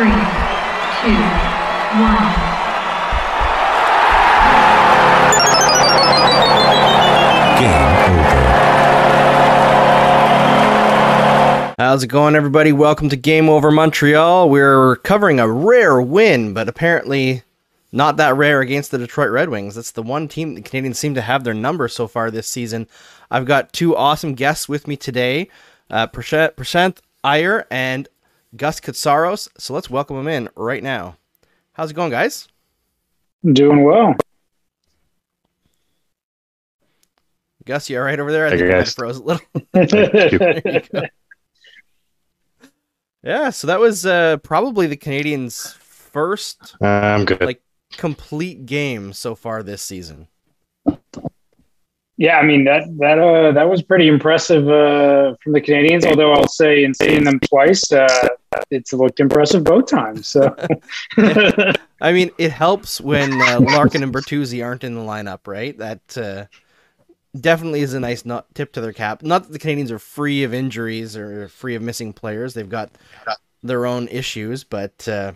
three, two, one. Game over. How's it going, everybody? Welcome to Game Over Montreal. We're covering a rare win, but apparently not that rare against the Detroit Red Wings. That's the one team the Canadiens seem to have their number so far this season. I've got two awesome guests with me today, uh, Prashant, Prashant Iyer and Gus Katsaros. So let's welcome him in right now. How's it going, guys? Doing well. Gus, you all right over there? I Hey, think you might froze a little. There you go. Yeah, so that was uh, probably the Canadiens' first I'm good. Like- complete game so far this season. Yeah, I mean that that uh that was pretty impressive uh from the Canadiens. Although I'll say, in seeing them twice, uh, it's looked impressive both times. So I mean, it helps when uh, Larkin and Bertuzzi aren't in the lineup, right? That uh, definitely is a nice not tip to their cap. Not that the Canadiens are free of injuries or free of missing players; they've got their own issues, but uh,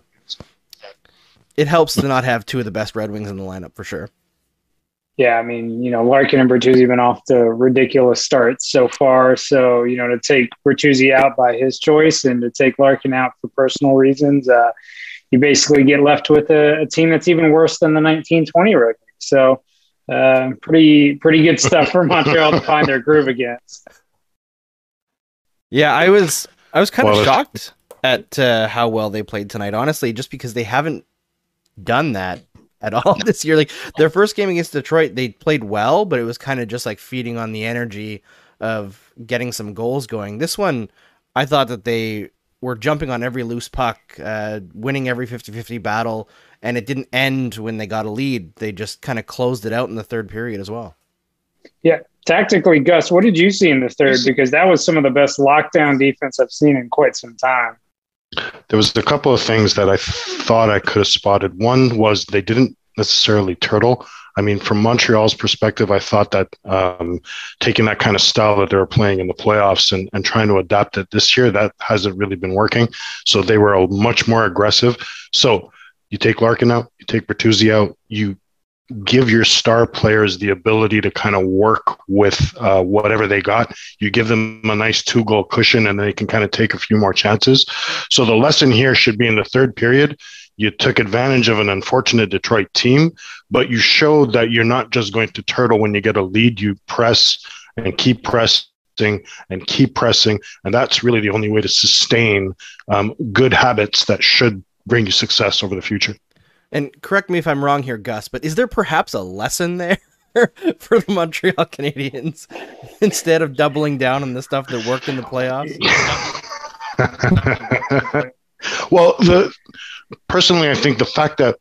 it helps to not have two of the best Red Wings in the lineup for sure. Yeah, I mean, you know, Larkin and Bertuzzi have been off to ridiculous starts so far. So you know, to take Bertuzzi out by his choice and to take Larkin out for personal reasons, uh, you basically get left with a, a team that's even worse than the 1920 Red Wings. So. Uh, pretty pretty good stuff for Montreal to find their groove against. Yeah, I was I was kind Well, of shocked at uh, how well they played tonight. Honestly, just because they haven't done that at all this year. Like their first game against Detroit, they played well, but it was kind of just like feeding on the energy of getting some goals going. This one, I thought that they were jumping on every loose puck, uh, winning every 50-50 battle, and it didn't end when they got a lead. They just kind of closed it out in the third period as well. Yeah. Tactically, Gus, what did you see in the third? Because that was some of the best lockdown defense I've seen in quite some time. There was a couple of things that I thought I could have spotted. One was they didn't necessarily turtle. I mean, from Montreal's perspective, I thought that um, taking that kind of style that they were playing in the playoffs and, and trying to adapt it this year, that hasn't really been working. So they were much more aggressive. So you take Larkin out, you take Bertuzzi out, you give your star players the ability to kind of work with uh, whatever they got. You give them a nice two goal cushion and they can kind of take a few more chances. So the lesson here should be in the third period. You took advantage of an unfortunate Detroit team, but you showed that you're not just going to turtle when you get a lead. You press and keep pressing and keep pressing. And that's really the only way to sustain um, good habits that should bring you success over the future. And correct me if I'm wrong here, Gus, but is there perhaps a lesson there for the Montreal Canadiens instead of doubling down on the stuff that worked in the playoffs? well, the personally, I think the fact that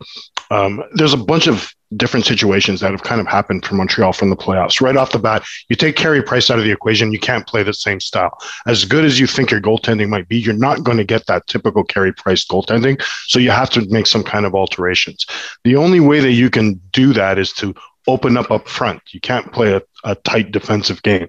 um, there's a bunch of different situations that have kind of happened for Montreal from the playoffs. Right off the bat, you take Carey Price out of the equation, you can't play the same style. As good as you think your goaltending might be, you're not going to get that typical Carey Price goaltending. So you have to make some kind of alterations. The only way that you can do that is to open up up front. You can't play a, a tight defensive game.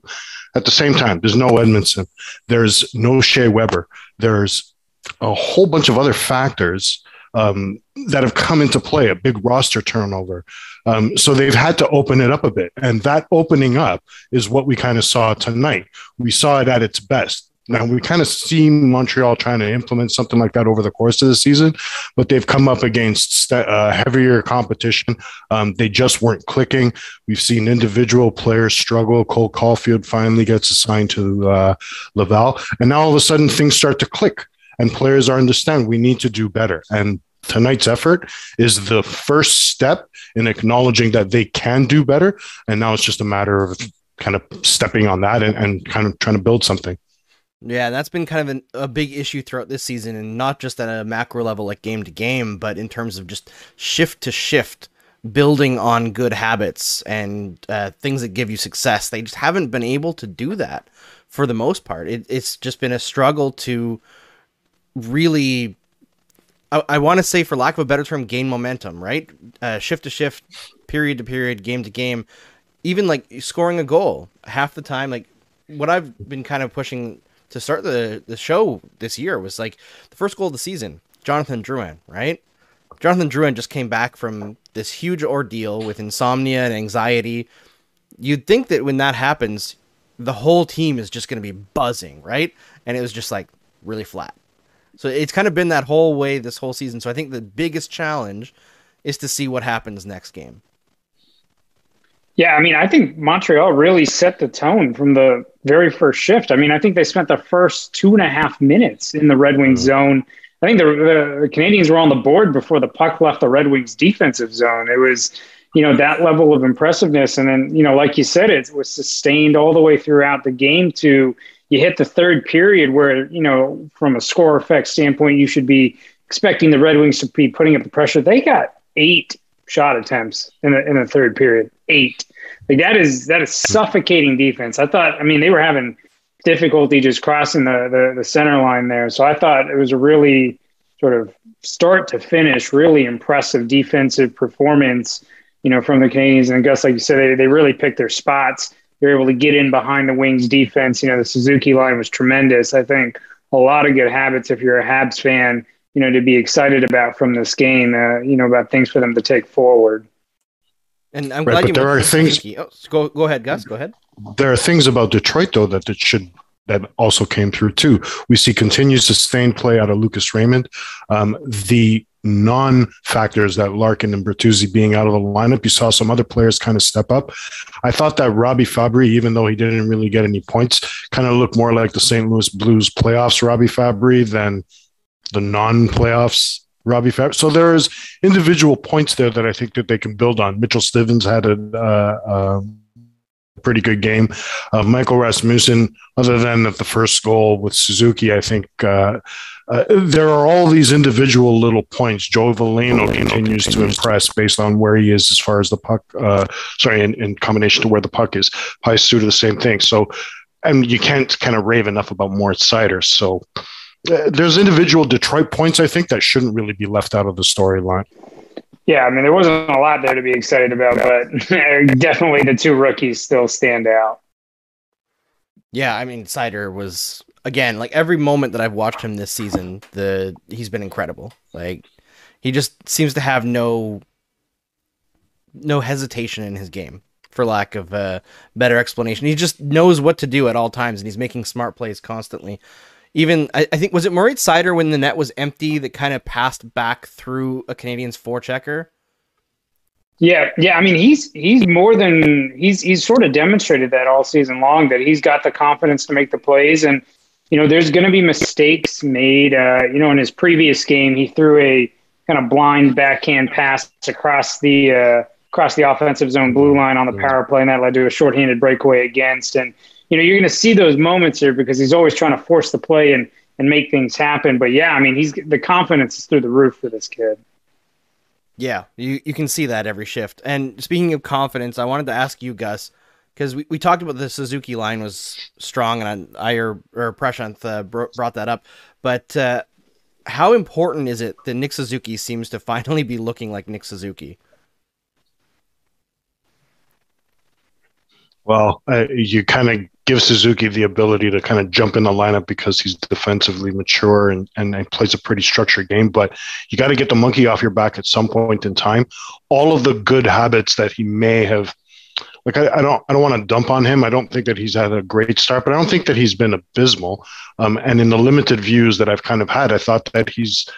At the same time, there's no Edmundson, there's no Shea Weber, there's a whole bunch of other factors um, that have come into play, a big roster turnover. Um, so they've had to open it up a bit. And that opening up is what we kind of saw tonight. We saw it at its best. Now, we kind of seen Montreal trying to implement something like that over the course of the season, but they've come up against st- uh, heavier competition. Um, they just weren't clicking. We've seen individual players struggle. Cole Caufield finally gets assigned to uh, Laval. And now all of a sudden things start to click and players are understand we need to do better. And tonight's effort is the first step in acknowledging that they can do better. And now it's just a matter of kind of stepping on that and, and kind of trying to build something. Yeah, that's been kind of an, a big issue throughout this season, and not just at a macro level, like game to game, but in terms of just shift to shift, building on good habits and uh, things that give you success. They just haven't been able to do that for the most part. It, it's just been a struggle to really I, I want to say, for lack of a better term, gain momentum, right? Uh, shift to shift, period to period, game to game, even like scoring a goal half the time. Like what I've been kind of pushing to start the the show this year was like the first goal of the season. Jonathan Drouin, right? Jonathan Drouin just came back from this huge ordeal with insomnia and anxiety. You'd think that when that happens, the whole team is just going to be buzzing, right? And it was just like really flat. So it's kind of been that whole way this whole season. So I think the biggest challenge is to see what happens next game. Yeah, I mean, I think Montreal really set the tone from the very first shift. I mean, I think they spent the first two and a half minutes in the Red Wings mm-hmm. zone. I think the, the, Canadiens were on the board before the puck left the Red Wings defensive zone. It was, you know, that level of impressiveness. And then, you know, like you said, it was sustained all the way throughout the game to you hit the third period where, you know, from a score effect standpoint, you should be expecting the Red Wings to be putting up the pressure. They got eight shot attempts in the, in the third period. Eight. Like that is that is suffocating defense. I thought. I mean, they were having difficulty just crossing the, the, the center line there. So I thought it was a really sort of start to finish, really impressive defensive performance. You know, from the Canadiens and Gus, like you said, they, they really picked their spots. They were able to get in behind the Wings defense. You know, the Suzuki line was tremendous. I think a lot of good habits if you're a Habs fan you know, to be excited about from this game, uh, you know, about things for them to take forward. And I'm right, glad you there are things. Oh, go go ahead, Gus. Go ahead. There are things about Detroit though that it should that also came through too. We see continued sustained play out of Lucas Raymond. Um, the non-factors that Larkin and Bertuzzi being out of the lineup, you saw some other players kind of step up. I thought that Robby Fabbri, even though he didn't really get any points, kind of looked more like the St. Louis Blues playoffs Robby Fabbri than the non-playoffs Robby Fabbri. So there's individual points there that I think that they can build on. Mitchell Stephens had a, uh, a pretty good game. Uh, Michael Rasmussen, other than at the first goal with Suzuki, I think uh, uh there are all these individual little points. Joe Veleno continues to impress based on where he is as far as the puck. Uh, sorry, in, in, combination to where the puck is. Pius do the same thing. So, and you can't kind of rave enough about Moritz Seider. So there's individual Detroit points I think that shouldn't really be left out of the storyline. Yeah, I mean there wasn't a lot there to be excited about, but definitely the two rookies still stand out. Yeah, I mean Seider was again like every moment that I've watched him this season, the he's been incredible. Like he just seems to have no no hesitation in his game for lack of a better explanation. He just knows what to do at all times and he's making smart plays constantly even I, I think was it Moritz Seider when the net was empty that kind of passed back through a Canadiens forechecker. Yeah, yeah. I mean, he's he's more than he's he's sort of demonstrated that all season long that he's got the confidence to make the plays, and you know, there's going to be mistakes made. Uh, you know, in his previous game, he threw a kind of blind backhand pass across the uh, across the offensive zone blue line on the power play, and that led to a shorthanded breakaway against. And you know, you're going to see those moments here because he's always trying to force the play and, and make things happen. But yeah, I mean, he's the confidence is through the roof for this kid. Yeah, you, you can see that every shift. And speaking of confidence, I wanted to ask you, Gus, because we, we talked about the Suzuki line was strong, and I, or, or Prashanth uh, brought that up. But uh, how important is it that Nick Suzuki seems to finally be looking like Nick Suzuki? Well, uh, you kind of give Suzuki the ability to kind of jump in the lineup because he's defensively mature and, and plays a pretty structured game. But you got to get the monkey off your back at some point in time. All of the good habits that he may have, like I, I don't I don't want to dump on him. I don't think that he's had a great start, but I don't think that he's been abysmal. Um, and in the limited views that I've kind of had, I thought that he's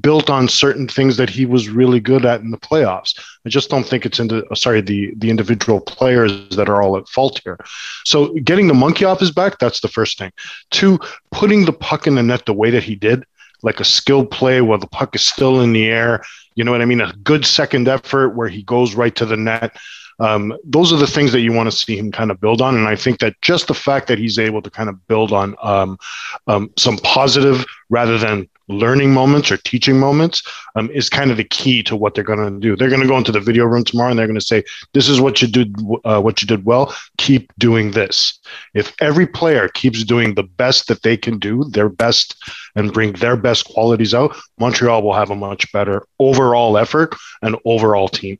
built on certain things that he was really good at in the playoffs. I just don't think it's into sorry the the individual players that are all at fault here. So getting the monkey off his back, that's the first thing. Two, putting the puck in the net the way that he did, like a skilled play where the puck is still in the air. You know what I mean? A good second effort where he goes right to the net. Um, those are the things that you want to see him kind of build on. And I think that just the fact that he's able to kind of build on um, um, some positive rather than learning moments or teaching moments um, is kind of the key to what they're going to do. They're going to go into the video room tomorrow and they're going to say, "This is what you did. Uh, what you did well. Keep doing this." If every player keeps doing the best that they can do, their best, and bring their best qualities out, Montreal will have a much better overall effort and overall team.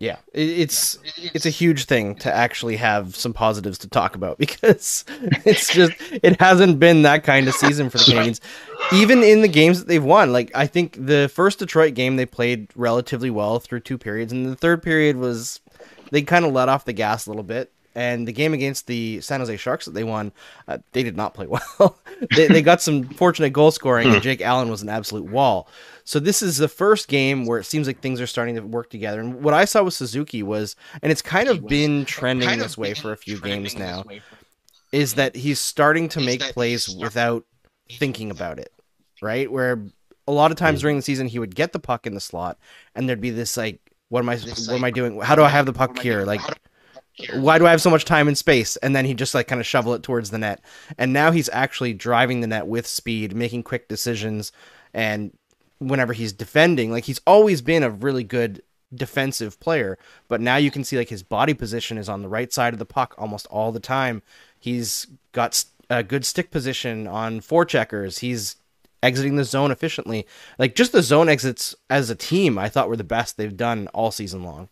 Yeah, it's it's a huge thing to actually have some positives to talk about because it's just it hasn't been that kind of season for the Canadiens. Even in the games that they've won, like I think the first Detroit game they played relatively well through two periods, and the third period was they kind of let off the gas a little bit. And the game against the San Jose Sharks that they won, uh, they did not play well. they, they got some fortunate goal scoring, and Jake Allen was an absolute wall. So this is the first game where it seems like things are starting to work together. And what I saw with Suzuki was, and it's kind of been trending this way for a few games now, is that he's starting to make plays without thinking about it, right? Where a lot of times during the season he would get the puck in the slot, and there'd be this like, what am I, what am I doing? How do I have the puck here? Like, why do I have so much time and space? And then he just like kind of shovel it towards the net. And now he's actually driving the net with speed, making quick decisions, and whenever he's defending. Like he's always been a really good defensive player, but now you can see like his body position is on the right side of the puck almost all the time. He's got a good stick position on forecheckers. He's exiting the zone efficiently. Like just the zone exits as a team, I thought were the best they've done all season long.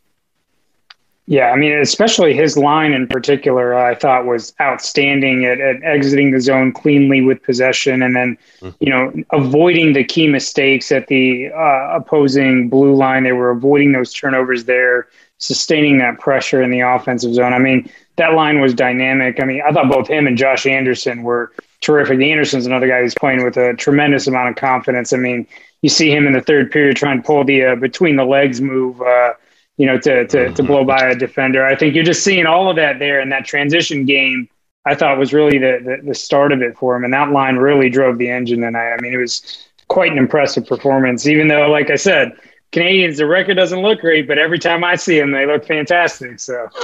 Yeah, I mean, especially his line in particular, I thought was outstanding at, at exiting the zone cleanly with possession, and then mm-hmm. you know avoiding the key mistakes at the uh, opposing blue line. They were avoiding those turnovers there, sustaining that pressure in the offensive zone. I mean, that line was dynamic. I mean, I thought both him and Josh Anderson were terrific. Anderson's another guy who's playing with a tremendous amount of confidence. I mean, you see him in the third period trying to pull the uh, between the legs move. Uh, you know, to to to mm-hmm. blow by a defender. I think you're just seeing all of that there in that transition game. I thought was really the, the, the start of it for him, and that line really drove the engine tonight. I mean, it was quite an impressive performance. Even though, like I said, Canadiens, the record doesn't look great, but every time I see them, they look fantastic. So.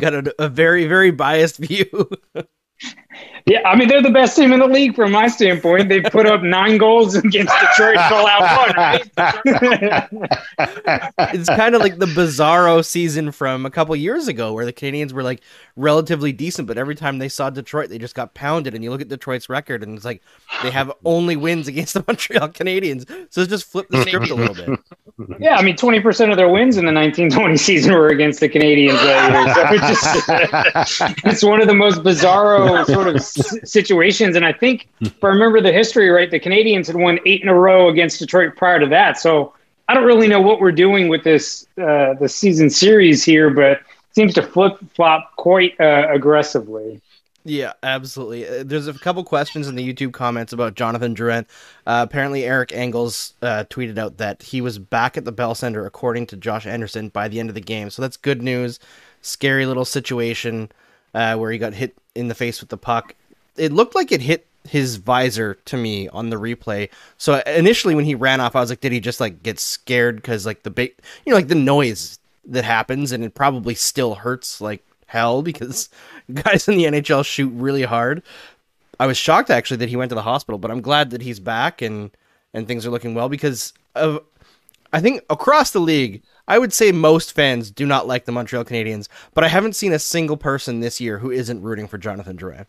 Got a, a very very biased view. Yeah, I mean they're the best team in the league from my standpoint. They put up nine goals against Detroit, fell out one. Right? it's kind of like the Bizarro season from a couple years ago, where the Canadiens were like relatively decent, but every time they saw Detroit, they just got pounded. And you look at Detroit's record, and it's like they have only wins against the Montreal Canadiens. So it's just flip the script a little bit. Yeah, I mean, twenty percent of their wins in the nineteen twenty season were against the Canadiens. year. So it's just it's one of the most bizarro sort of situations. And I think if I remember the history right, the Canadiens had won eight in a row against Detroit prior to that. So I don't really know what we're doing with this uh, the season series here, but seems to flip flop quite uh, aggressively. Yeah, absolutely. Uh, there's a couple questions in the YouTube comments about Jonathan Drouin. Uh, apparently, Eric Engels uh, tweeted out that he was back at the Bell Center, according to Josh Anderson, by the end of the game. So that's good news. Scary little situation uh, where he got hit in the face with the puck. It looked like it hit his visor to me on the replay. So initially, when he ran off, I was like, did he just like get scared because like the big, you know, like the noise that happens, and it probably still hurts like hell because guys in the NHL shoot really hard. I was shocked actually that he went to the hospital, but I'm glad that he's back and and things are looking well because of I think across the league, I would say most fans do not like the Montreal Canadiens, but I haven't seen a single person this year who isn't rooting for Jonathan Drouin.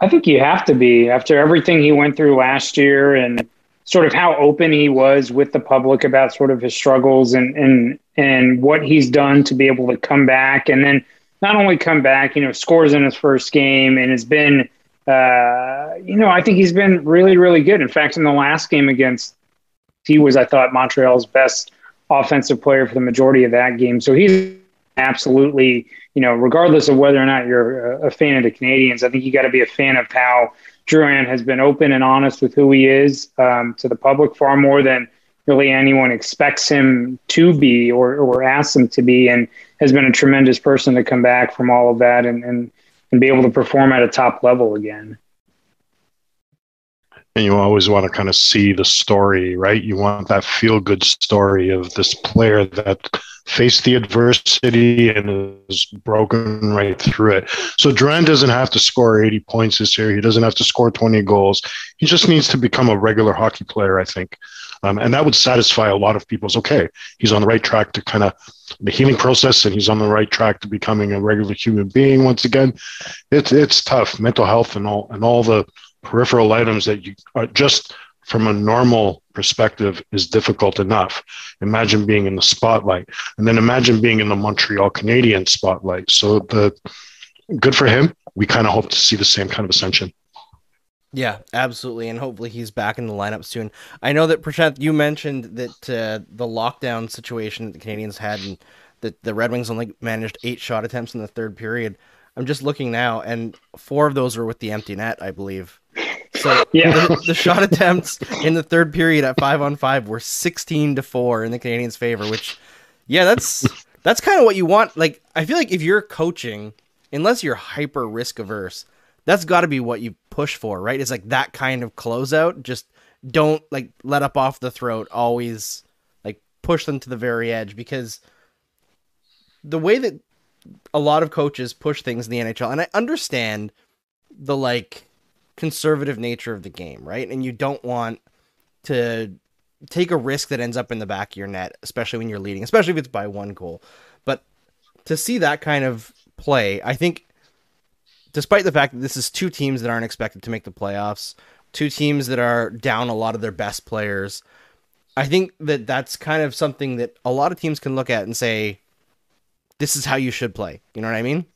I think you have to be after everything he went through last year and sort of how open he was with the public about sort of his struggles and and and what he's done to be able to come back and then not only come back, you know, scores in his first game and has been, uh, you know, I think he's been really, really good. In fact, in the last game against, he was, I thought, Montreal's best offensive player for the majority of that game. So he's absolutely, you know, regardless of whether or not you're a, fan of the Canadiens, I think you got to be a fan of how Drouin has been open and honest with who he is um, to the public far more than really anyone expects him to be or, or asks him to be, and has been a tremendous person to come back from all of that and, and, and be able to perform at a top level again. And you always want to kind of see the story, right? You want that feel good story of this player that faced the adversity and is broken right through it. So Drouin doesn't have to score 80 points this year. He doesn't have to score 20 goals. He just needs to become a regular hockey player, I think. Um, and that would satisfy a lot of people's okay, he's on the right track to kind of the healing process and he's on the right track to becoming a regular human being once again. It's it's tough, mental health and all and all the peripheral items that you are just from a normal perspective is difficult enough. Imagine being in the spotlight, and then imagine being in the Montreal Canadian spotlight. So the good for him. We kind of hope to see the same kind of ascension. Yeah, absolutely, and hopefully he's back in the lineup soon. I know that Prashant, you mentioned that uh, the lockdown situation that the Canadiens had, and that the Red Wings only managed eight shot attempts in the third period. I'm just looking now, and four of those were with the empty net, I believe. So yeah. the, the, shot attempts in the third period at five on five were 16 to four in the Canadiens' favor, which, yeah, that's that's kind of what you want. Like, I feel like if you're coaching, unless you're hyper risk averse, that's got to be what you push for, right? It's like that kind of closeout. Just don't like let up off the throat. Always like push them to the very edge because the way that a lot of coaches push things in the NHL, and I understand the like conservative nature of the game, right? And you don't want to take a risk that ends up in the back of your net, especially when you're leading, especially if it's by one goal. But to see that kind of play, I think, despite the fact that this is two teams that aren't expected to make the playoffs, two teams that are down a lot of their best players, I think that that's kind of something that a lot of teams can look at and say, this is how you should play. You know what I mean?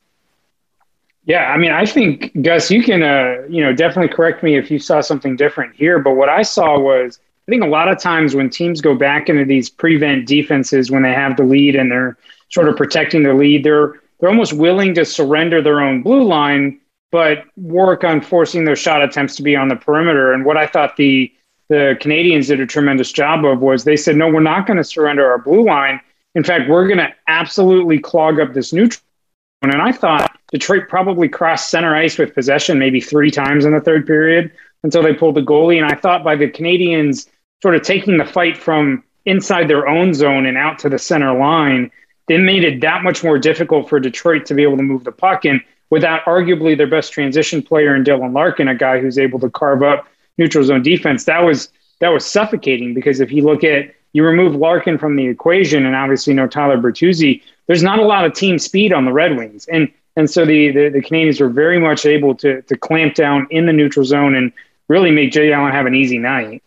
Yeah, I mean, I think Gus, you can, uh, you know, definitely correct me if you saw something different here. But what I saw was, I think a lot of times when teams go back into these prevent defenses when they have the lead and they're sort of protecting their lead, they're they're almost willing to surrender their own blue line, but work on forcing their shot attempts to be on the perimeter. And what I thought the the Canadiens did a tremendous job of was they said, no, we're not going to surrender our blue line. In fact, we're going to absolutely clog up this neutral. And I thought Detroit probably crossed center ice with possession maybe three times in the third period until they pulled the goalie. And I thought by the Canadiens sort of taking the fight from inside their own zone and out to the center line, they made it that much more difficult for Detroit to be able to move the puck And without arguably their best transition player in Dylan Larkin, a guy who's able to carve up neutral zone defense. That was that was suffocating because if you look at you remove Larkin from the equation and obviously no Tyler Bertuzzi, there's not a lot of team speed on the Red Wings. And and so the, the, the Canadiens were very much able to, to clamp down in the neutral zone and really make Jay Allen have an easy night.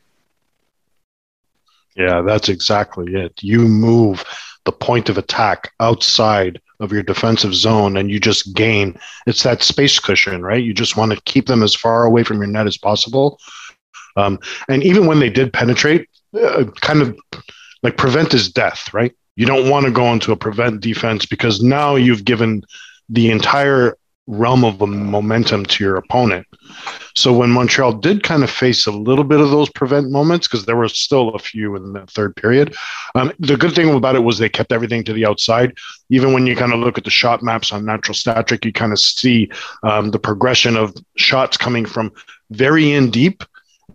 Yeah, that's exactly it. You move the point of attack outside of your defensive zone and you just gain it's that space cushion right you just want to keep them as far away from your net as possible um, and even when they did penetrate uh, kind of like prevent is death right you don't want to go into a prevent defense because now you've given the entire realm of momentum to your opponent. So when Montreal did kind of face a little bit of those prevent moments, because there were still a few in the third period, um, the good thing about it was they kept everything to the outside. Even when you kind of look at the shot maps on Natural Stat Trick, you kind of see um, the progression of shots coming from very in deep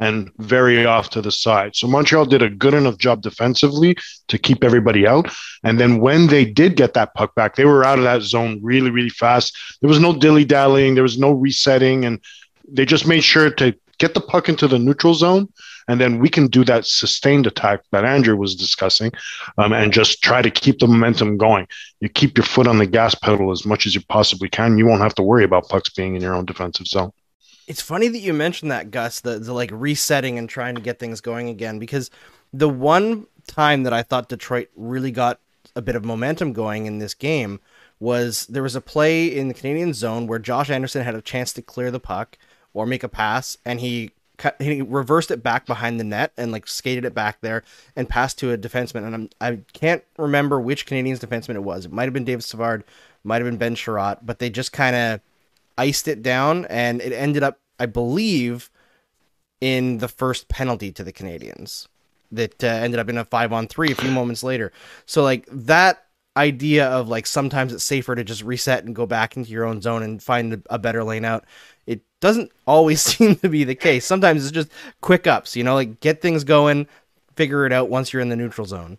and very off to the side. So Montreal did a good enough job defensively to keep everybody out. And then when they did get that puck back, they were out of that zone really, really fast. There was no dilly dallying, there was no resetting, and they just made sure to get the puck into the neutral zone. And then we can do that sustained attack that Andrew was discussing um, and just try to keep the momentum going. You keep your foot on the gas pedal as much as you possibly can. You won't have to worry about pucks being in your own defensive zone. It's funny that you mentioned that, Gus, the, the like resetting and trying to get things going again, because the one time that I thought Detroit really got a bit of momentum going in this game was there was a play in the Canadian zone where Josh Anderson had a chance to clear the puck or make a pass, and he cut, he reversed it back behind the net and like skated it back there and passed to a defenseman. And I'm, I can't remember which Canadiens defenseman it was. It might have been David Savard, might have been Ben Chiarot, but they just kind of iced it down, and it ended up, I believe, in the first penalty to the Canadiens that uh, ended up in a five on three a few moments later. So like that idea of like sometimes it's safer to just reset and go back into your own zone and find a, a better lane out. It doesn't always seem to be the case. Sometimes it's just quick ups, you know, like get things going, figure it out once you're in the neutral zone.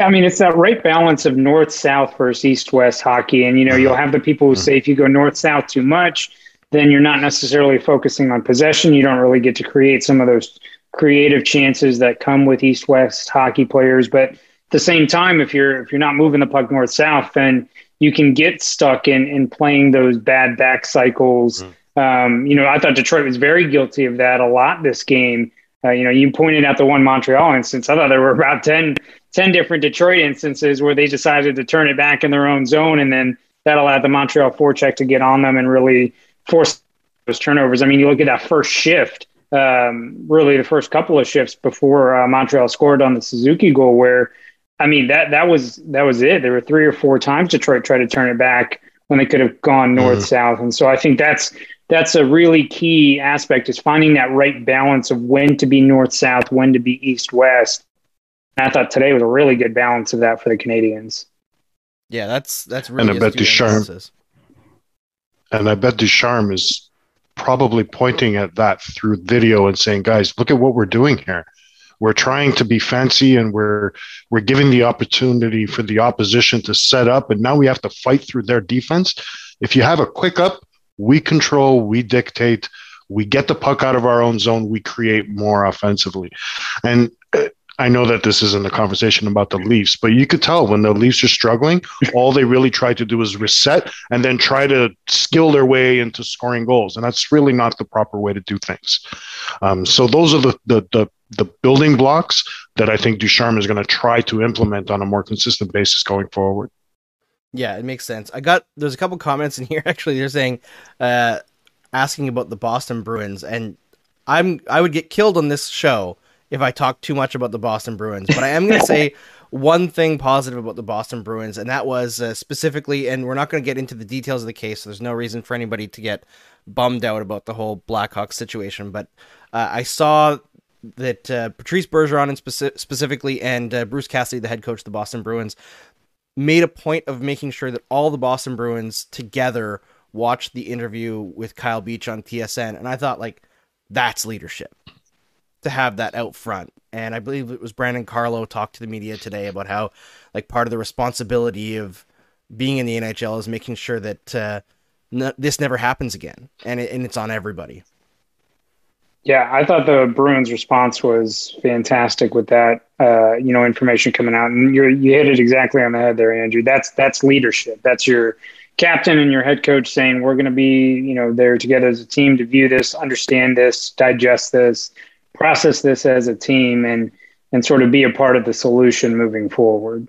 I mean, it's that right balance of north south versus east west hockey. And, you know, you'll have the people who say if you go north south too much, then you're not necessarily focusing on possession. You don't really get to create some of those creative chances that come with east west hockey players. But at the same time, if you're if you're not moving the puck north south, then you can get stuck in in playing those bad back cycles. Mm. Um, you know, I thought Detroit was very guilty of that a lot this game Uh, you know, you pointed out the one Montreal instance. I thought there were about 10, 10 different Detroit instances where they decided to turn it back in their own zone, and then that allowed the Montreal forecheck to get on them and really force those turnovers. I mean, you look at that first shift, um, really the first couple of shifts before uh, Montreal scored on the Suzuki goal, where I mean that that was that was it. There were three or four times Detroit tried to turn it back when they could have gone north mm-hmm. south, and so I think that's that's a really key aspect is finding that right balance of when to be north south, when to be east west. And I thought today was a really good balance of that for the Canadiens. Yeah, that's that's really. And I bet Ducharme. And I bet Ducharme is probably pointing at that through video and saying, "Guys, look at what we're doing here. We're trying to be fancy, and we're we're giving the opportunity for the opposition to set up, and now we have to fight through their defense. If you have a quick up, we control, we dictate." We get the puck out of our own zone. We create more offensively, and uh, I know that this isn't a conversation about the Leafs, but you could tell when the Leafs are struggling, all they really try to do is reset and then try to skill their way into scoring goals, and that's really not the proper way to do things. Um, so those are the, the the the building blocks that I think Ducharme is going to try to implement on a more consistent basis going forward. Yeah, it makes sense. I got there's a couple comments in here actually. They're saying, uh, asking about the Boston Bruins, and I'm I would get killed on this show if I talk too much about the Boston Bruins. But I am going to say one thing positive about the Boston Bruins, and that was uh, specifically, and we're not going to get into the details of the case, so there's no reason for anybody to get bummed out about the whole Blackhawks situation. But uh, I saw that uh, Patrice Bergeron, and speci- specifically, and uh, Bruce Cassidy, the head coach of the Boston Bruins, made a point of making sure that all the Boston Bruins together watched the interview with Kyle Beach on TSN, and I thought like that's leadership to have that out front. And I believe it was Brandon Carlo talked to the media today about how like part of the responsibility of being in the NHL is making sure that uh, this never happens again, and it, and it's on everybody. Yeah, I thought the Bruins' response was fantastic with that, uh, you know, information coming out, and you you hit it exactly on the head there, Andrew. That's that's leadership. That's your captain and your head coach saying we're going to be, you know, there together as a team to view this, understand this, digest this, process this as a team and and sort of be a part of the solution moving forward.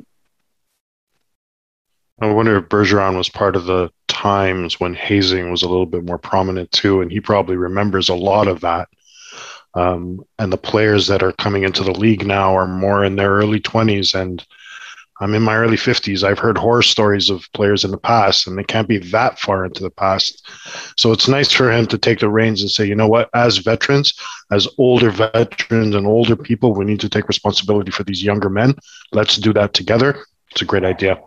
I wonder if Bergeron was part of the times when hazing was a little bit more prominent too, and he probably remembers a lot of that. Um, and the players that are coming into the league now are more in their early 20s and I'm in my early 50s. I've heard horror stories of players in the past, and they can't be that far into the past. So it's nice for him to take the reins and say, you know what, as veterans, as older veterans and older people, we need to take responsibility for these younger men. Let's do that together. It's a great idea.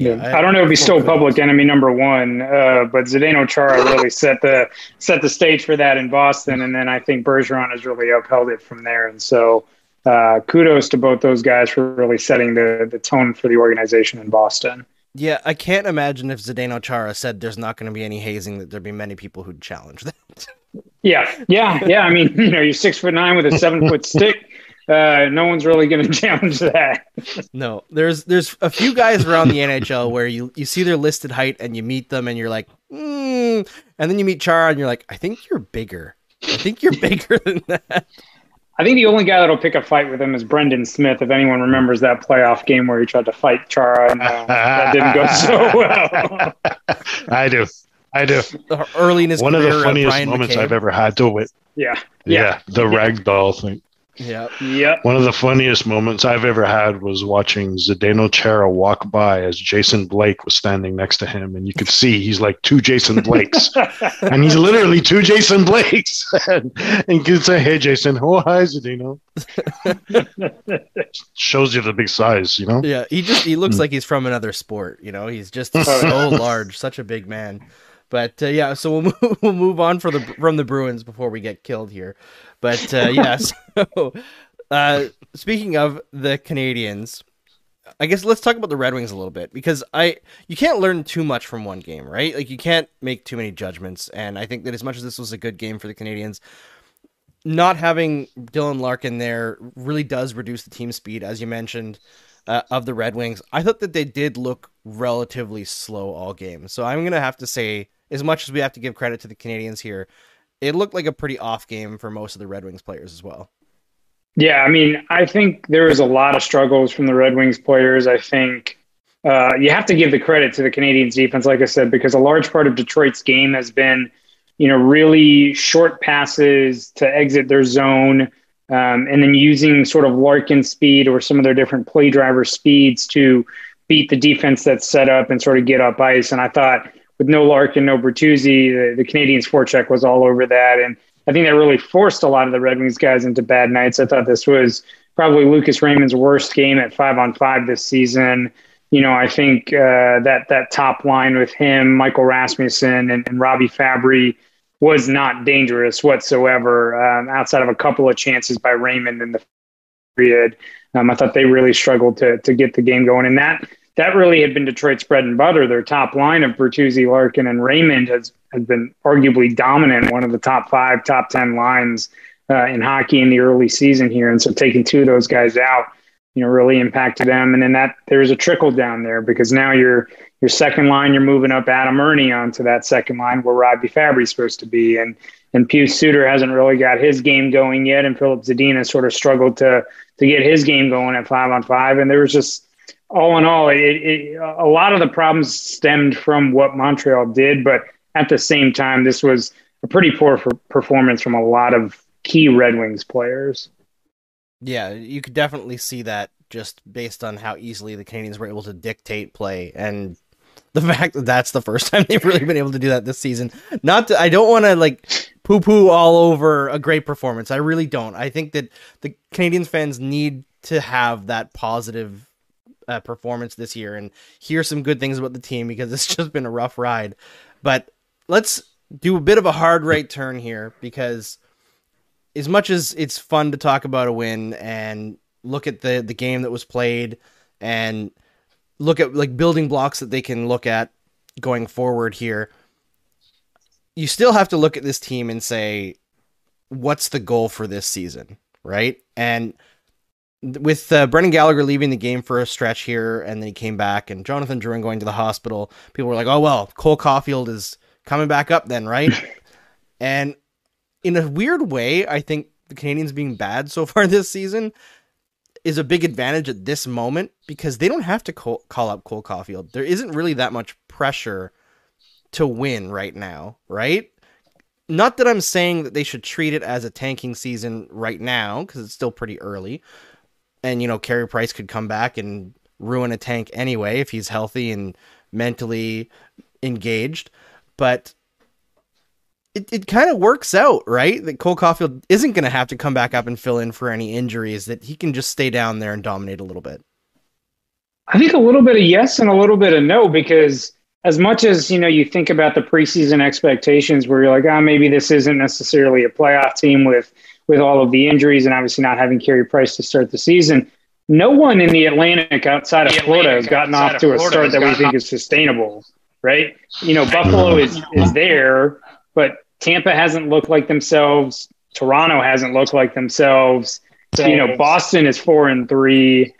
Yeah, I, I don't know if he's still public enemy number one, uh, but Zdeno Chara really set the set the stage for that in Boston, and then I think Bergeron has really upheld it from there. And so, uh, kudos to both those guys for really setting the, the tone for the organization in Boston. Yeah, I can't imagine if Zdeno Chara said there's not going to be any hazing that there'd be many people who'd challenge that. yeah, yeah, yeah. I mean, you know, you're six foot nine with a seven foot stick. Uh, no one's really going to challenge that. no, there's there's a few guys around the NHL where you you see their listed height and you meet them and you're like, mm, and then you meet Chara and you're like, I think you're bigger. I think you're bigger than that. I think the only guy that'll pick a fight with him is Brendan Smith. If anyone remembers that playoff game where he tried to fight Chara and uh, that didn't go so well. I do. I do. Early in his one of the funniest uh, moments McCabe. I've ever had to wit. Yeah. Yeah. yeah the yeah. ragdoll thing. Yeah. Yep. One of the funniest moments I've ever had was watching Zdeno Chara walk by as Jason Blake was standing next to him, and you could see he's like two Jason Blakes, and he's literally two Jason Blakes. and, you can say, "Hey, Jason, oh hi, Zdeno." Shows you the big size, you know. Yeah, he just he looks mm. like he's from another sport. You know, he's just so large, such a big man. But uh, yeah, so we'll move, we'll move on for the from the Bruins before we get killed here. But uh, yeah, so uh, speaking of the Canadiens, I guess let's talk about the Red Wings a little bit because I you can't learn too much from one game, right? Like you can't make too many judgments, and I think that as much as this was a good game for the Canadiens, not having Dylan Larkin there really does reduce the team speed, as you mentioned, uh, of the Red Wings. I thought that they did look relatively slow all game, so I'm gonna have to say, as much as we have to give credit to the Canadiens here, it looked like a pretty off game for most of the Red Wings players as well. Yeah, I mean, I think there was a lot of struggles from the Red Wings players. I think uh, you have to give the credit to the Canadiens defense, like I said, because a large part of Detroit's game has been, you know, really short passes to exit their zone, um, and then using sort of Larkin speed or some of their different play driver speeds to beat the defense that's set up and sort of get up ice. And I thought with no Larkin, no Bertuzzi, the, the Canadiens forecheck was all over that, and I think that really forced a lot of the Red Wings guys into bad nights. I thought this was probably Lucas Raymond's worst game at five on five this season you know, I think uh, that that top line with him, Michael Rasmussen, and, and Robby Fabbri was not dangerous whatsoever. Um, outside of a couple of chances by Raymond in the period, um, I thought they really struggled to to get the game going, and that that really had been Detroit's bread and butter. Their top line of Bertuzzi, Larkin, and Raymond has has been arguably dominant, one of the top five, top ten lines uh, in hockey in the early season here, and so taking two of those guys out you know really impacted them. And then that there's a trickle down there because now your your second line you're moving up Adam Erne onto that second line where Robby Fabbri's supposed to be. And and Pius Suter hasn't really got his game going yet. And Filip Zadina sort of struggled to to get his game going at five on five. And there was just all in all it, it, a lot of the problems stemmed from what Montreal did but at the same time this was a pretty poor performance from a lot of key Red Wings players. Yeah, you could definitely see that just based on how easily the Canadiens were able to dictate play and the fact that that's the first time they've really been able to do that this season. Not to, I don't want to like poo poo all over a great performance. I really don't. I think that the Canadiens fans need to have that positive uh, performance this year and hear some good things about the team because it's just been a rough ride. But let's do a bit of a hard right turn here because as much as it's fun to talk about a win and look at the the game that was played and look at like building blocks that they can look at going forward here you still have to look at this team and say what's the goal for this season right and with uh, Brendan Gallagher leaving the game for a stretch here and then he came back and Jonathan Drouin going to the hospital people were like oh well Cole Caufield is coming back up then right and in a weird way, I think the Canadiens being bad so far this season is a big advantage at this moment because they don't have to call, call up Cole Caufield. There isn't really that much pressure to win right now, right? Not that I'm saying that they should treat it as a tanking season right now because it's still pretty early. And, you know, Carey Price could come back and ruin a tank anyway if he's healthy and mentally engaged. But it, it kind of works out, right? That Cole Caufield isn't going to have to come back up and fill in for any injuries, that he can just stay down there and dominate a little bit. I think a little bit of yes and a little bit of no, because as much as, you know, you think about the preseason expectations where you're like, oh, maybe this isn't necessarily a playoff team with, with all of the injuries and obviously not having Carey Price to start the season. No one in the Atlantic outside of Florida has gotten off to a start that we think is sustainable, right? You know, Buffalo is, is there but Tampa hasn't looked like themselves. Toronto hasn't looked like themselves. So, you know, Boston is four and three.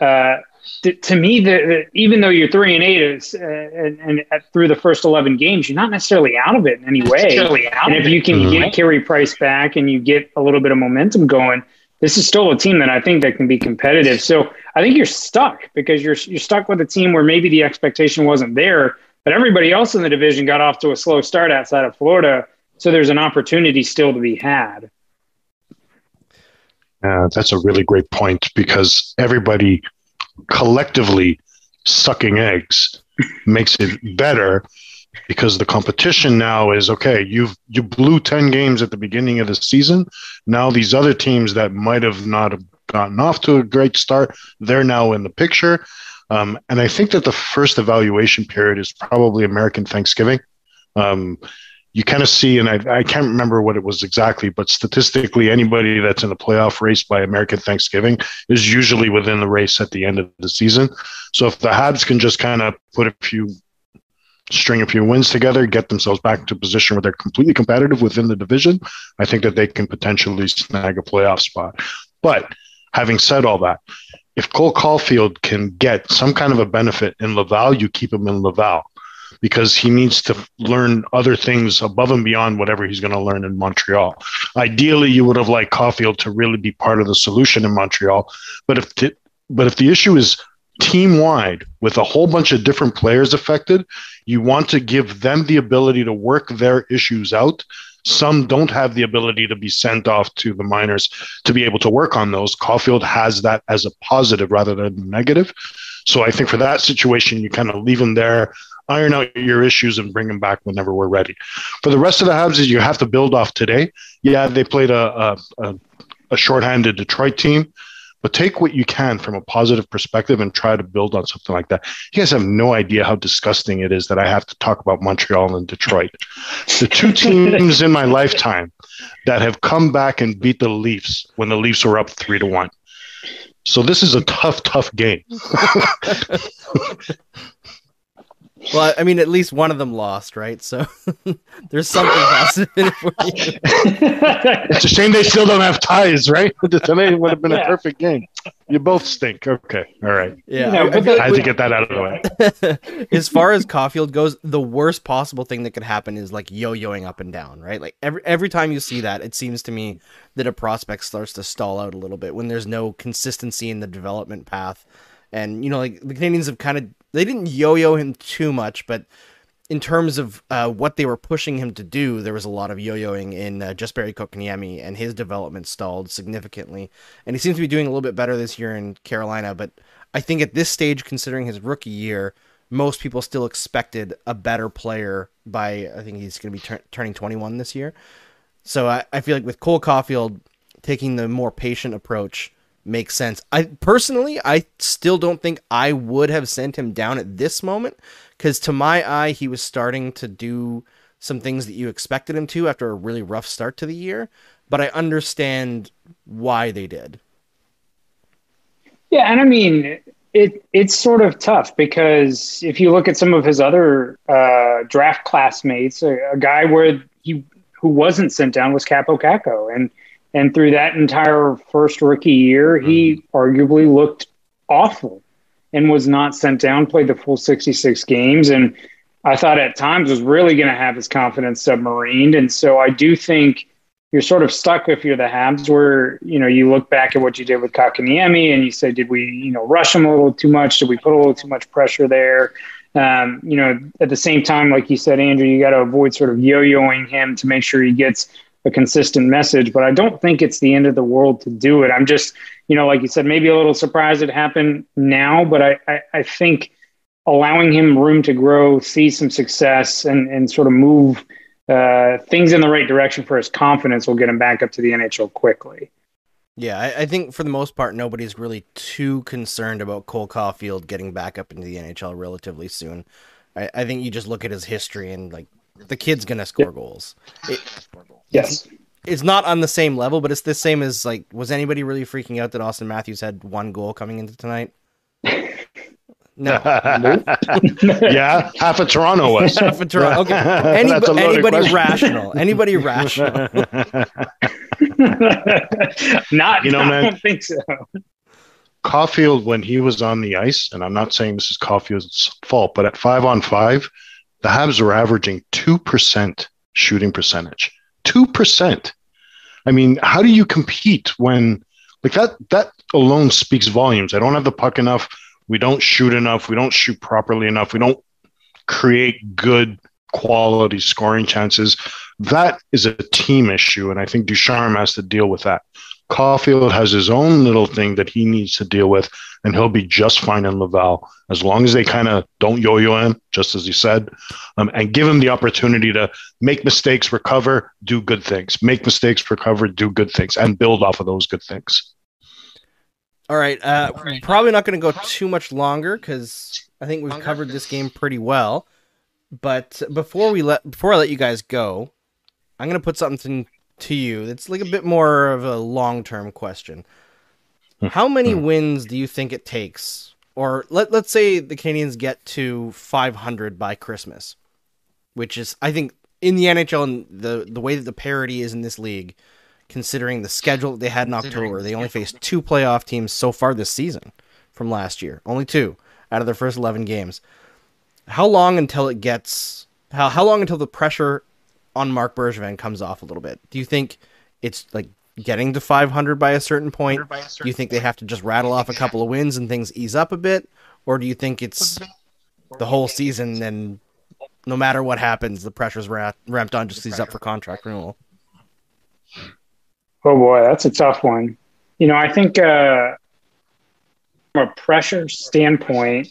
Uh, to, to me, the, the, even though you're three and eight, is, uh, and, and at, through the first eleven games, you're not necessarily out of it in any way. And if you can mm-hmm. get Carey Price back and you get a little bit of momentum going, this is still a team that I think that can be competitive. So I think you're stuck because you're you're stuck with a team where maybe the expectation wasn't there, but everybody else in the division got off to a slow start outside of Florida. So there's an opportunity still to be had. Uh, that's a really great point because everybody collectively sucking eggs makes it better because the competition now is okay you've you blew 10 games at the beginning of the season now these other teams that might have not gotten off to a great start they're now in the picture um, and I think that the first evaluation period is probably American Thanksgiving. Um, you kind of see, and I, I can't remember what it was exactly, but statistically, anybody that's in the playoff race by American Thanksgiving is usually within the race at the end of the season. So if the Habs can just kind of put a few string a few wins together, get themselves back to a position where they're completely competitive within the division, I think that they can potentially snag a playoff spot. But having said all that, if Cole Caufield can get some kind of a benefit in Laval, you keep him in Laval. Because he needs to learn other things above and beyond whatever he's going to learn in Montreal. Ideally, you would have liked Caufield to really be part of the solution in Montreal, but if the, but if the issue is team wide with a whole bunch of different players affected, you want to give them the ability to work their issues out. Some don't have the ability to be sent off to the minors to be able to work on those. Caufield has that as a positive rather than negative. So I think for that situation, you kind of leave him there, iron out your issues, and bring them back whenever we're ready. For the rest of the Habs, you have to build off today. Yeah, they played a, a, a, shorthanded Detroit team but take what you can from a positive perspective and try to build on something like that. You guys have no idea how disgusting it is that I have to talk about Montreal and Detroit. The two teams in my lifetime that have come back and beat the Leafs when the Leafs were up three to one. So this is a tough, tough game. Well, I mean, at least one of them lost, right? So there's something positive in it for you. it's a shame they still don't have ties, right? Today would have been a perfect game. You both stink. Okay, all right. Yeah, You know, I- I but feel I like had to get that out of the way. as far as Caufield goes, the worst possible thing that could happen is like yo-yoing up and down, right? Like every every time you see that, it seems to me that a prospect starts to stall out a little bit when there's no consistency in the development path. And you know, like the Canadiens have kind of they didn't yo-yo him too much, but in terms of uh, what they were pushing him to do, there was a lot of yo-yoing in uh, Jesperi Kotkaniemi, and his development stalled significantly. And he seems to be doing a little bit better this year in Carolina, but I think at this stage, considering his rookie year, most people still expected a better player by I think he's going to be tur- turning 21 this year. So I, I feel like with Cole Caufield taking the more patient approach makes sense. I personally, I still don't think I would have sent him down at this moment because to my eye, he was starting to do some things that you expected him to after a really rough start to the year. But I understand why they did. Yeah, and I mean it. It's sort of tough because if you look at some of his other uh, draft classmates, a, a guy where he who wasn't sent down was Kaapo Kakko, and and through that entire first rookie year, he arguably looked awful and was not sent down. Played the full sixty six games, and I thought at times was really going to have his confidence submarined. And so I do think you're sort of stuck if you're the Habs, where you know you look back at what you did with Kotkaniemi and you say, did we you know rush him a little too much? Did we put a little too much pressure there? Um, you know, at the same time, like you said, Andrew, you got to avoid sort of yo-yoing him to make sure he gets a consistent message. But I don't think it's the end of the world to do it. I'm just, you know, like you said, maybe a little surprised it happened now, but I, I, I think allowing him room to grow, see some success, and and sort of move uh, things in the right direction for his confidence will get him back up to the NHL quickly. Yeah, I, I think for the most part, nobody's really too concerned about Cole Caufield getting back up into the NHL relatively soon. I, I think you just look at his history and like the kid's gonna score goals. It, Yes. it's not on the same level, but it's the same as like. Was anybody really freaking out that Auston Matthews had one goal coming into tonight? No. yeah, half of Toronto was. Half of Toronto. Okay. That's Anybody, anybody question. rational? Anybody rational? Not, You know, I man. don't think so. Caufield, when he was on the ice, and I'm not saying this is Caufield's fault, but at five on five, the Habs were averaging 2% shooting percentage. 2%. I mean, how do you compete when, like, that, that alone speaks volumes? I don't have the puck enough. We don't shoot enough. We don't shoot properly enough. We don't create good quality scoring chances. That is a team issue. And I think Ducharme has to deal with that. Caufield has his own little thing that he needs to deal with, and he'll be just fine in Laval as long as they kind of don't yo-yo him, just as he said, um, and give him the opportunity to make mistakes, recover, do good things, make mistakes, recover, do good things, and build off of those good things. All right. Uh, probably not going to go too much longer because I think we've covered this game pretty well. But before we let before I let you guys go, I'm going to put something to you It's like a bit more of a long term question. Hmm. How many hmm. wins do you think it takes? Or let let's say the Canadiens get to 500 by Christmas, which is I think in the NHL and the the way that the parity is in this league, considering the schedule that they had in October, they only faced two playoff teams so far this season from last year. Only two out of their first 11 games. how long until it gets how how long until the pressure on Marc Bergevin comes off a little bit? Do you think it's like getting to 500 by a certain point? Do you think they have to just rattle off a couple of wins and things ease up a bit, or do you think it's the whole season and no matter what happens, the pressure's ra- ramped on just he's up for contract renewal? Oh boy, that's a tough one. You know, I think uh, from a pressure standpoint,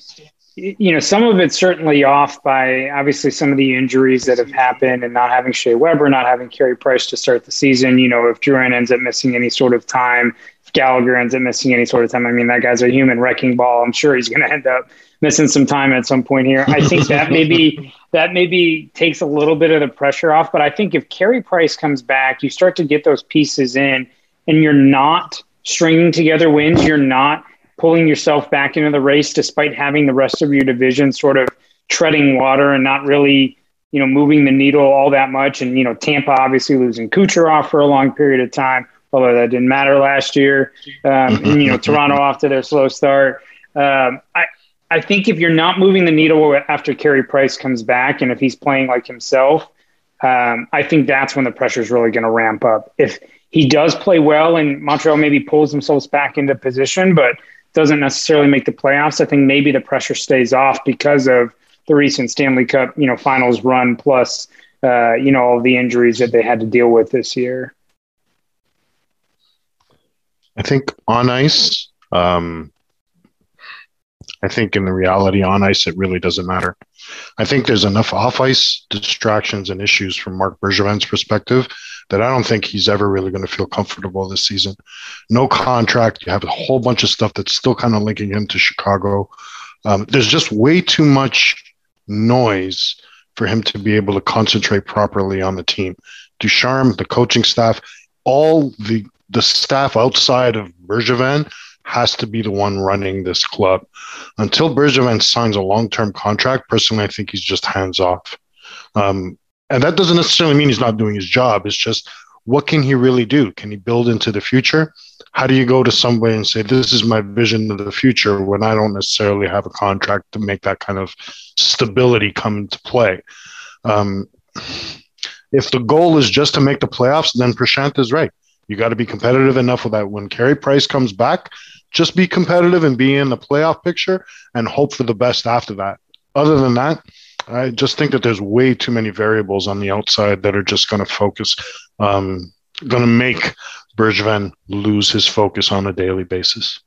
you know, some of it's certainly off by obviously some of the injuries that have happened and not having Shea Weber, not having Carey Price to start the season. You know, if Drouin ends up missing any sort of time, if Gallagher ends up missing any sort of time, I mean, that guy's a human wrecking ball. I'm sure he's going to end up missing some time at some point here. I think that maybe that maybe takes a little bit of the pressure off. But I think if Carey Price comes back, you start to get those pieces in, and you're not stringing together wins. You're not pulling yourself back into the race despite having the rest of your division sort of treading water and not really, you know, moving the needle all that much. And, you know, Tampa obviously losing Kucherov for a long period of time, although that didn't matter last year. Um, and, you know, Toronto off to their slow start. Um, I, I think if you're not moving the needle after Carey Price comes back and if he's playing like himself, um, I think that's when the pressure is really going to ramp up. If he does play well and Montreal maybe pulls themselves back into position, but doesn't necessarily make the playoffs, I think maybe the pressure stays off because of the recent Stanley Cup, you know, finals run plus, uh, you know, all the injuries that they had to deal with this year. I think on ice, um, I think in the reality on ice, it really doesn't matter. I think there's enough off ice distractions and issues from Marc Bergevin's perspective that I don't think he's ever really going to feel comfortable this season. No contract. You have a whole bunch of stuff that's still kind of linking him to Chicago. Um, there's just way too much noise for him to be able to concentrate properly on the team. Ducharme, the coaching staff, all the the staff outside of Bergevin has to be the one running this club. Until Bergevin signs a long term contract, personally, I think he's just hands off. Um, and that doesn't necessarily mean he's not doing his job. It's just what can he really do? Can he build into the future? How do you go to somebody and say, This is my vision of the future when I don't necessarily have a contract to make that kind of stability come into play? Um, if the goal is just to make the playoffs, then Prashant is right. You got to be competitive enough with that. When Carey Price comes back, just be competitive and be in the playoff picture and hope for the best after that. Other than that, I just think that there's way too many variables on the outside that are just going to focus, um, going to make Bergevin lose his focus on a daily basis.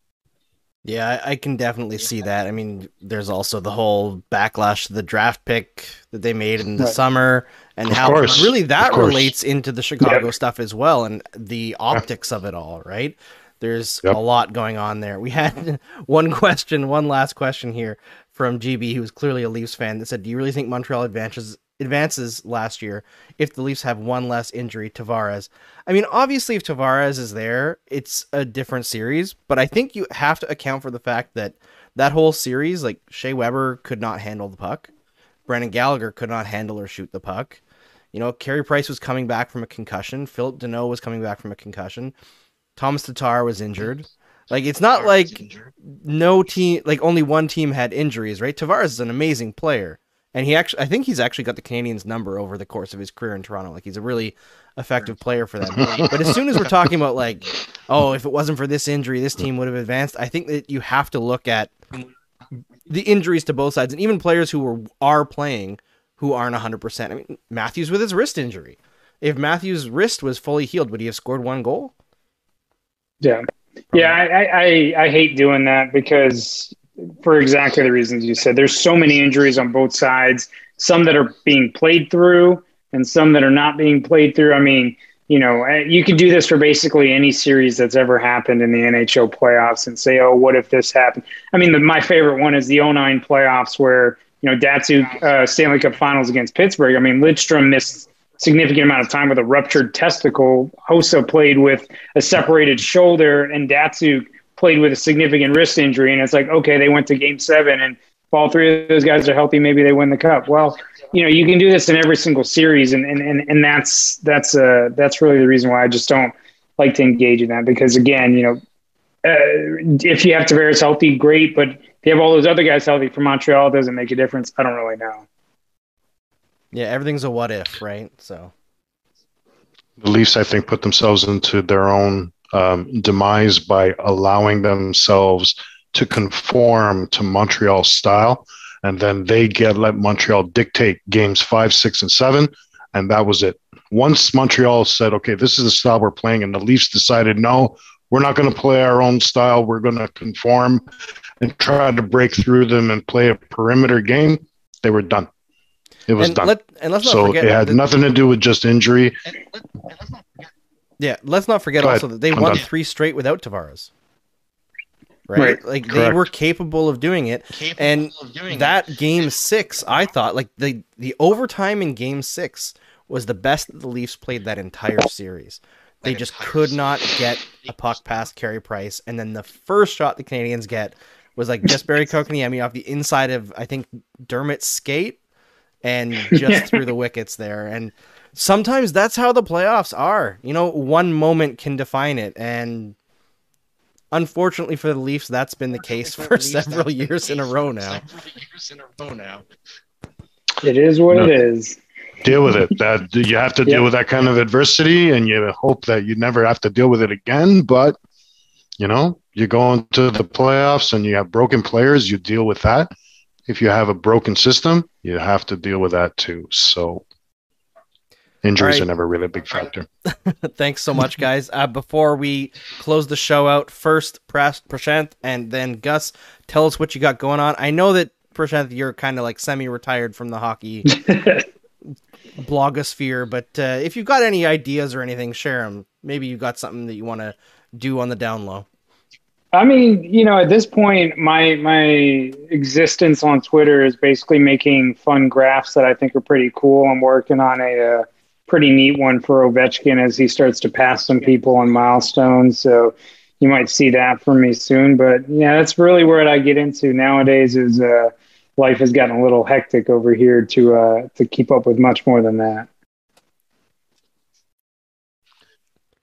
Yeah, I, can definitely see that. I mean, there's also the whole backlash to the draft pick that they made in the right. summer, and of how course. really that relates into the Chicago yep. stuff as well, and the optics yeah. of it all. Right? There's yep. a lot going on there. We had one question, one last question here from GB, who was clearly a Leafs fan, that said, "Do you really think Montreal advances advances last year if the Leafs have one less injury, Tavares?" I mean, obviously, if Tavares is there, it's a different series, but I think you have to account for the fact that that whole series, like Shea Weber could not handle the puck, Brendan Gallagher could not handle or shoot the puck. You know, Carey Price was coming back from a concussion. Philip Danault was coming back from a concussion. Thomas Tatar was injured. Like it's not like no team, like only one team had injuries, right? Tavares is an amazing player, and he actually, I think he's actually got the Canadiens' number over the course of his career in Toronto. Like he's a really effective player for them. but as soon as we're talking about like, oh, if it wasn't for this injury, this team would have advanced. I think that you have to look at the injuries to both sides, and even players who were are playing who aren't hundred percent. I mean, Matthews with his wrist injury. If Matthews' wrist was fully healed, would he have scored one goal? Yeah. Yeah, I, I, I hate doing that because for exactly the reasons you said. There's so many injuries on both sides, some that are being played through and some that are not being played through. I mean, you know, eh, you could do this for basically any series that's ever happened in the NHL playoffs and say, oh, what if this happened? I mean, the, my favorite one is the 09 playoffs where, you know, Datsyuk uh, Stanley Cup finals against Pittsburgh. I mean, Lidstrom missed significant amount of time with a ruptured testicle. Hossa played with a separated shoulder, and Datsyuk played with a significant wrist injury. And it's like, okay, they went to game seven, and if all three of those guys are healthy, maybe they win the cup. Well, you know, you can do this in every single series, and and and, and that's that's uh that's really the reason why I just don't like to engage in that because again, you know, uh, if you have Tavares healthy, great, but If you have all those other guys healthy for Montreal, it doesn't make a difference? I don't really know. Yeah, everything's a what if, right? So the Leafs, I think, put themselves into their own um, demise by allowing themselves to conform to Montreal style, and then they get let Montreal dictate games five, six, and seven, and that was it. Once Montreal said, "Okay, this is the style we're playing," and the Leafs decided, "No, we're not going to play our own style. We're going to conform and try to break through them and play a perimeter game," they were done. It was and done. Let, and let's not so forget it had that- nothing to do with just injury. Yeah, let's not forget Go ahead. also that they I'm won done. three straight without Tavares. Right? Right. Like they were capable of doing it. and that game six, I thought, like the the overtime in game six was the best that the Leafs played that entire series. They just could not get a puck past Carey Price, and then the first shot the Canadiens get was like just Barry Kotkaniemi off the inside of I think Dermott's skate, and just through the wickets there. And sometimes that's how the playoffs are. You know, one moment can define it, and unfortunately for the Leafs, that's been the case for several years in a row now. It is what No. it is. deal with it. That you have to Yeah. deal with that kind of adversity, and you hope that you never have to deal with it again. But you know, you go into the playoffs and you have broken players. You deal with that. If you have a broken system, you have to deal with that too. So injuries All right. are never really a big factor. Thanks so much, guys. Uh, before we close the show out, first Pras- Prashant and then Gus, tell us what you got going on. I know that Prashant, you're kind of like semi-retired from the hockey blogosphere, but uh, if you've got any ideas or anything, share them. Maybe you got something that you want to do on the down low. I mean, you know, at this point, my my existence on Twitter is basically making fun graphs that I think are pretty cool. I'm working on a, uh pretty neat one for Ovechkin as he starts to pass some people on milestones. So you might see that from me soon. But yeah, that's really where I get into nowadays. Is uh, life has gotten a little hectic over here to uh, to keep up with much more than that.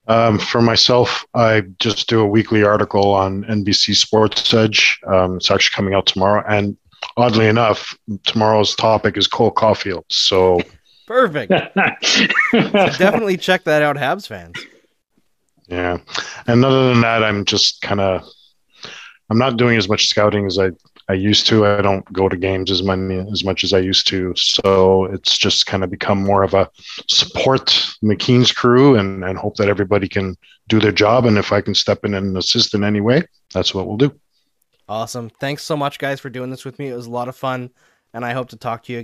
Um, for myself, I just do a weekly article on NBC Sports Edge. Um, it's actually coming out tomorrow, and oddly enough, tomorrow's topic is Cole Caufield. So Perfect. Definitely check that out, Habs fans. Yeah. And other than that, I'm just kind of, I'm not doing as much scouting as I, I used to. I don't go to games as many as much as I used to. So it's just kind of become more of a support McKean's crew and, and hope that everybody can do their job. And if I can step in and assist in any way, that's what we'll do. Awesome. Thanks so much, guys, for doing this with me. It was a lot of fun, and I hope to talk to you